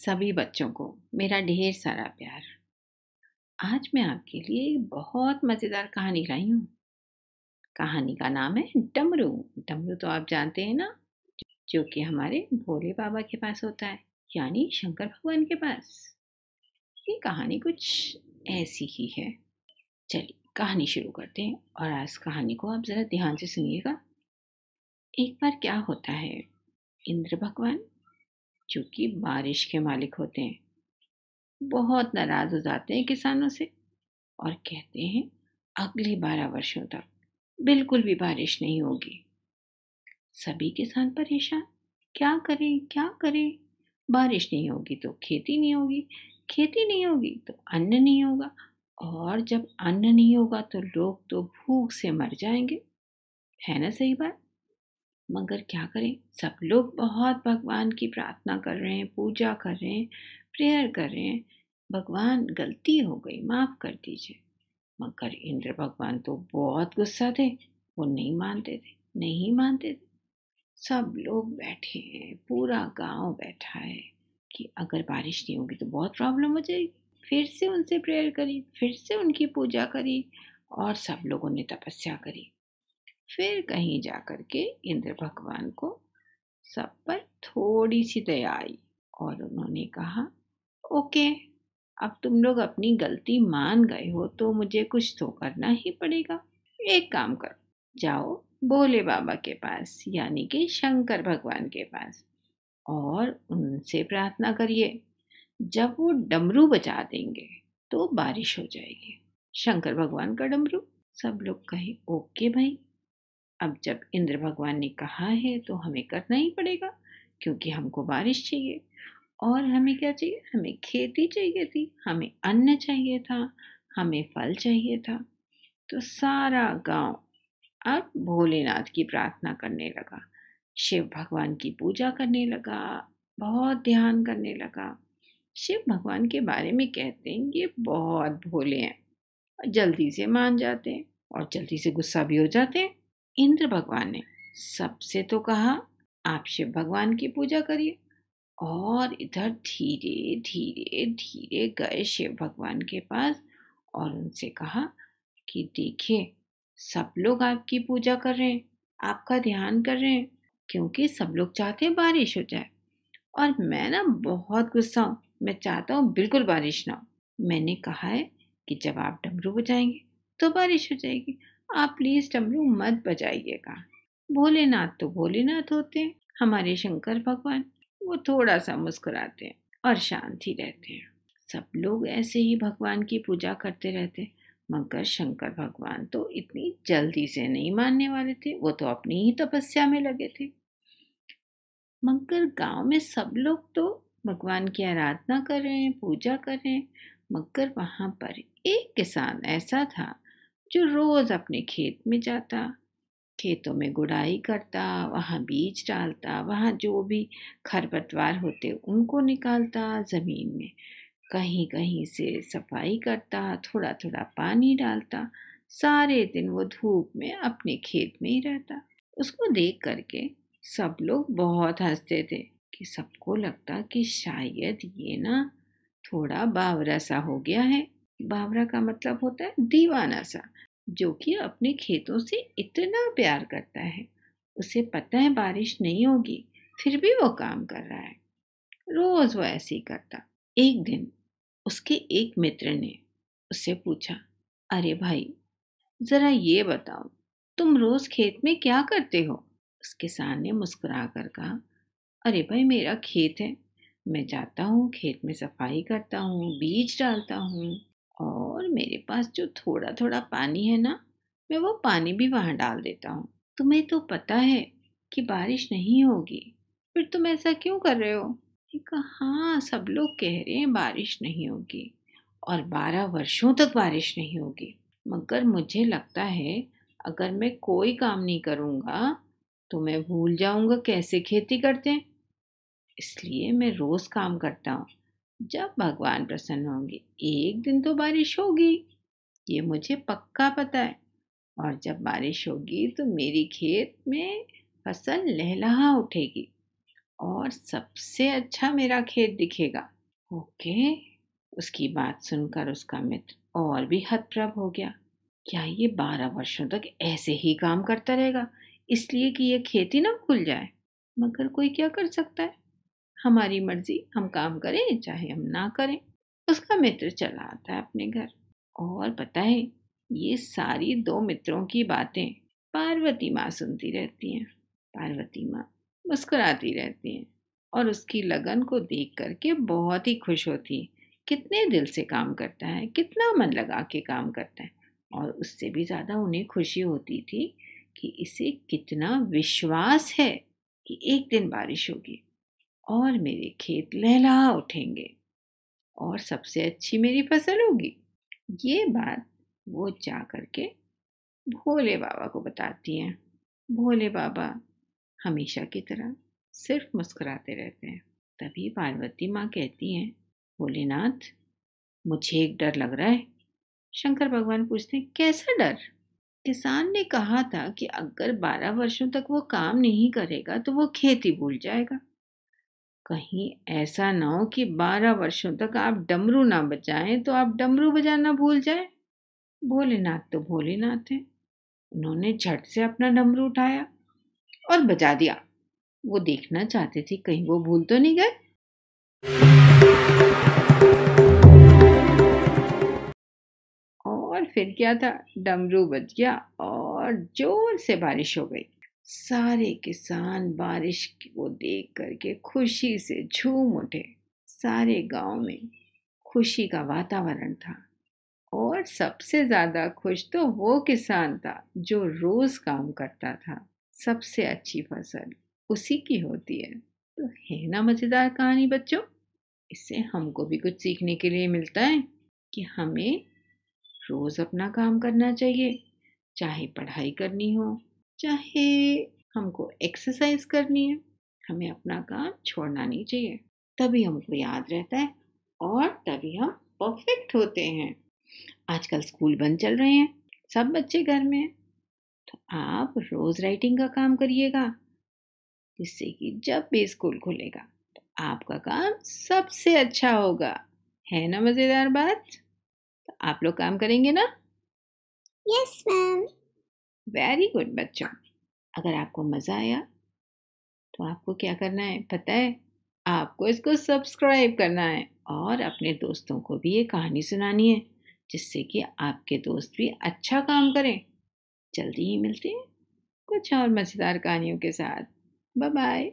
सभी बच्चों को, मेरा ढेर सारा प्यार। आज मैं आपके लिए बहुत मज़ेदार कहानी लाई हूँ। कहानी का नाम है डमरू। डमरू तो आप जानते हैं ना, जो कि हमारे भोले बाबा के पास होता है, यानी शंकर भगवान के पास। ये कहानी कुछ ऐसी ही है। चलिए, कहानी शुरू करते हैं और आज कहानी को आप ज़रा ध्यान से सुनिएगा। एक बार क्या होता है, इंद्र भगवान जो कि बारिश के मालिक होते हैं। बहुत नाराज़ हो जाते हैं किसानों से और कहते हैं, अगले बारह वर्षों तक बिल्कुल भी बारिश नहीं होगी। सभी किसान परेशान। क्या करें क्या करें? बारिश नहीं होगी तो खेती नहीं होगी, खेती नहीं होगी तो अन्न नहीं होगा और जब अन्न नहीं होगा तो लोग तो भूख से मर जाएँगे। है ना सही बात? मगर क्या करें? सब लोग बहुत भगवान की प्रार्थना कर रहे हैं, पूजा कर रहे हैं, प्रेयर कर रहे हैं। भगवान गलती हो गई, माफ़ कर दीजिए। मगर इंद्र भगवान तो बहुत गुस्सा थे, वो नहीं मानते थे, नहीं मानते थे। सब लोग बैठे हैं, पूरा गाँव बैठा है कि अगर बारिश नहीं होगी तो बहुत प्रॉब्लम हो जाएगी। फिर से उनसे प्रेयर करी, फिर से उनकी पूजा करी और सब लोगों ने तपस्या करी। फिर कहीं जा कर के इंद्र भगवान को सब पर थोड़ी सी दया आई और उन्होंने कहा, ओके, अब तुम लोग अपनी गलती मान गए हो तो मुझे कुछ तो करना ही पड़ेगा। एक काम करो, जाओ भोले बाबा के पास, यानी कि शंकर भगवान के पास, और उनसे प्रार्थना करिए। जब वो डमरू बजा देंगे तो बारिश हो जाएगी। शंकर भगवान का डमरू? सब लोग कहे, ओके भाई। अब जब इंद्र भगवान ने कहा है तो हमें करना ही पड़ेगा, क्योंकि हमको बारिश चाहिए। और हमें क्या चाहिए? हमें खेती चाहिए थी, हमें अन्न चाहिए था, हमें फल चाहिए था। तो सारा गाँव अब भोलेनाथ की प्रार्थना करने लगा, शिव भगवान की पूजा करने लगा, बहुत ध्यान करने लगा। शिव भगवान के बारे में कहते हैं, ये बहुत भोले हैं, जल्दी से मान जाते हैं और जल्दी से गुस्सा भी हो जाते हैं। इंद्र भगवान ने सबसे तो कहा, आप शिव भगवान की पूजा करिए। और इधर धीरे धीरे धीरे गए शिव भगवान के पास और उनसे कहा कि देखिए, सब लोग आपकी पूजा कर रहे हैं, आपका ध्यान कर रहे हैं, क्योंकि सब लोग चाहते हैं बारिश हो जाए। और मैं ना बहुत गुस्सा हूँ, मैं चाहता हूँ बिल्कुल बारिश ना हो। मैंने कहा है कि जब आप डमरू बजाएँगे तो बारिश हो जाएगी। आप प्लीज़ डमरू मत बजाइएगा। भोलेनाथ तो भोलेनाथ होते हैं, हमारे शंकर भगवान, वो थोड़ा सा मुस्कुराते हैं और शांति रहते हैं। सब लोग ऐसे ही भगवान की पूजा करते रहते मगर शंकर भगवान तो इतनी जल्दी से नहीं मानने वाले थे, वो तो अपनी ही तपस्या में लगे थे। मगर गाँव में सब लोग तो भगवान की आराधना कर रहे हैं, पूजा कर रहे हैं, मगर वहाँ पर एक किसान ऐसा था जो रोज़ अपने खेत में जाता, खेतों में गुड़ाई करता, वहाँ बीज डालता, वहाँ जो भी खरपतवार होते उनको निकालता ज़मीन में। कहीं कहीं से सफ़ाई करता थोड़ा थोड़ा पानी डालता, सारे दिन वो धूप में अपने खेत में ही रहता। उसको देख करके सब लोग बहुत हँसते थे कि सबको लगता कि शायद ये ना थोड़ा बावरा सा हो गया है। बावरा का मतलब होता है दीवाना सा, जो कि अपने खेतों से इतना प्यार करता है। उसे पता है बारिश नहीं होगी, फिर भी वो काम कर रहा है। रोज वो ऐसे ही करता। एक दिन उसके एक मित्र ने उससे पूछा, अरे भाई, जरा ये बताओ, तुम रोज खेत में क्या करते हो? उस किसान ने मुस्कुरा कर कहा, अरे भाई, मेरा खेत है। मैं जाता हूँ, खेत में सफ़ाई करता हूँ, बीज डालता हूँ। और मेरे पास जो थोड़ा थोड़ा पानी है ना, मैं वो पानी भी वहाँ डाल देता हूँ। तुम्हें तो पता है कि बारिश नहीं होगी, फिर तुम ऐसा क्यों कर रहे हो? हाँ सब लोग कह रहे हैं बारिश नहीं होगी और बारह वर्षों तक बारिश नहीं होगी। मगर मुझे लगता है, अगर मैं कोई काम नहीं करूँगा तो मैं भूल जाऊँगा कैसे खेती करते हैं। इसलिए मैं रोज़ काम करता हूँ। जब भगवान प्रसन्न होंगे, एक दिन तो बारिश होगी। ये मुझे पक्का पता है। और जब बारिश होगी तो मेरी खेत में फ़सल लहलहा उठेगी और सबसे अच्छा मेरा खेत दिखेगा। ओके, उसकी बात सुनकर उसका मित्र और भी हतप्रभ हो गया। क्या ये बारह वर्षों तक ऐसे ही काम करता रहेगा, इसलिए कि ये खेती ना खुल जाए? मगर कोई क्या कर सकता है? हमारी मर्ज़ी, हम काम करें, चाहे हम ना करें। उसका मित्र चला आता है अपने घर। और पता है, ये सारी दो मित्रों की बातें पार्वती माँ सुनती रहती हैं। पार्वती माँ मुस्कुराती रहती हैं और उसकी लगन को देख करके बहुत ही खुश होती है। कितने दिल से काम करता है, कितना मन लगा के काम करता है। और उससे भी ज़्यादा उन्हें खुशी होती थी कि इसे कितना विश्वास है कि एक दिन बारिश होगी। और मेरे खेत लहला उठेंगे। और सबसे अच्छी मेरी फ़सल होगी। ये बात वो जा कर के भोले बाबा को बताती हैं। भोले बाबा हमेशा की तरह सिर्फ़ मुस्कुराते रहते हैं। तभी पार्वती माँ कहती हैं, भोलेनाथ, मुझे एक डर लग रहा है। शंकर भगवान पूछते हैं, कैसा डर? किसान ने कहा था कि अगर बारह वर्षों तक वो काम नहीं करेगा तो वो खेती भूल जाएगा। कहीं ऐसा ना हो कि बारह वर्षों तक आप डमरू ना बजाएँ तो आप डमरू बजाना भूल जाए। भोलेनाथ तो भोलेनाथ है। उन्होंने झट से अपना डमरू उठाया और बजा दिया। वो देखना चाहते थे, कहीं वो भूल तो नहीं गए? और फिर क्या था? डमरू बज गया और ज़ोर से बारिश हो गई। सारे किसान बारिश को देख करके खुशी से झूम उठे। सारे गाँव में खुशी का वातावरण था और सबसे ज़्यादा खुश तो वो किसान था जो रोज़ काम करता था। सबसे अच्छी फ़सल उसी की होती है। तो है ना मज़ेदार कहानी बच्चों? इससे हमको भी कुछ सीखने के लिए मिलता है कि हमें रोज़ अपना काम करना चाहिए, चाहे पढ़ाई करनी हो चाहे हमको एक्सरसाइज करनी है, हमें अपना काम छोड़ना नहीं चाहिए। तभी हमको याद रहता है और तभी हम परफेक्ट होते हैं। आजकल स्कूल बंद चल रहे हैं, सब बच्चे घर में हैं। तो आप रोज़ राइटिंग का काम करिएगा, जिससे कि जब भी स्कूल खुलेगा तो आपका काम सबसे अच्छा होगा। है ना मज़ेदार बात? तो आप लोग काम करेंगे ना? यस मैम वेरी गुड बच्चों। अगर आपको मज़ा आया तो आपको क्या करना है? पता है, आपको इसको सब्सक्राइब करना है और अपने दोस्तों को भी ये कहानी सुनानी है, जिससे कि आपके दोस्त भी अच्छा काम करें। जल्दी ही मिलते हैं कुछ और मज़ेदार कहानियों के साथ। Bye bye